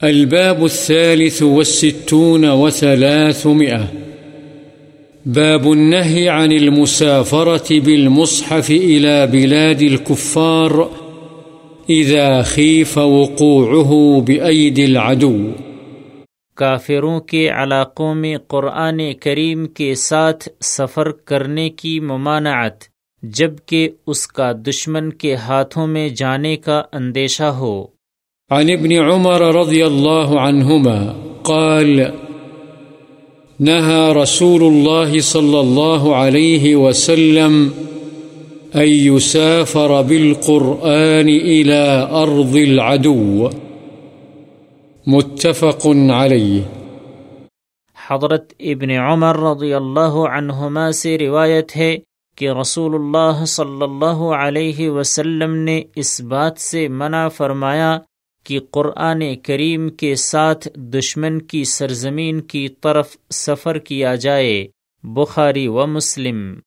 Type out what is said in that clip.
الباب الثالث والستون وثلاثمئة باب النهي عن المسافرة بالمصحف إلى بلاد الكفار إذا خيف وقوعه بأيدي العدو. کافروں کے علاقوں میں قرآن کریم کے ساتھ سفر کرنے کی ممانعت، جبکہ اس کا دشمن کے ہاتھوں میں جانے کا اندیشہ ہو۔ عن ابن عمر رضي الله عنهما قال نهى رسول الله صلى الله عليه وسلم أن يسافر بالقرآن إلى أرض العدو۔ متفق عليه حضرت ابن عمر رضی اللہ عنہما سے روایت ہے کہ رسول اللہ صلی اللہ علیہ وسلم نے اس بات سے منع فرمایا کہ قرآن کریم کے ساتھ دشمن کی سرزمین کی طرف سفر کیا جائے، بخاری و مسلم۔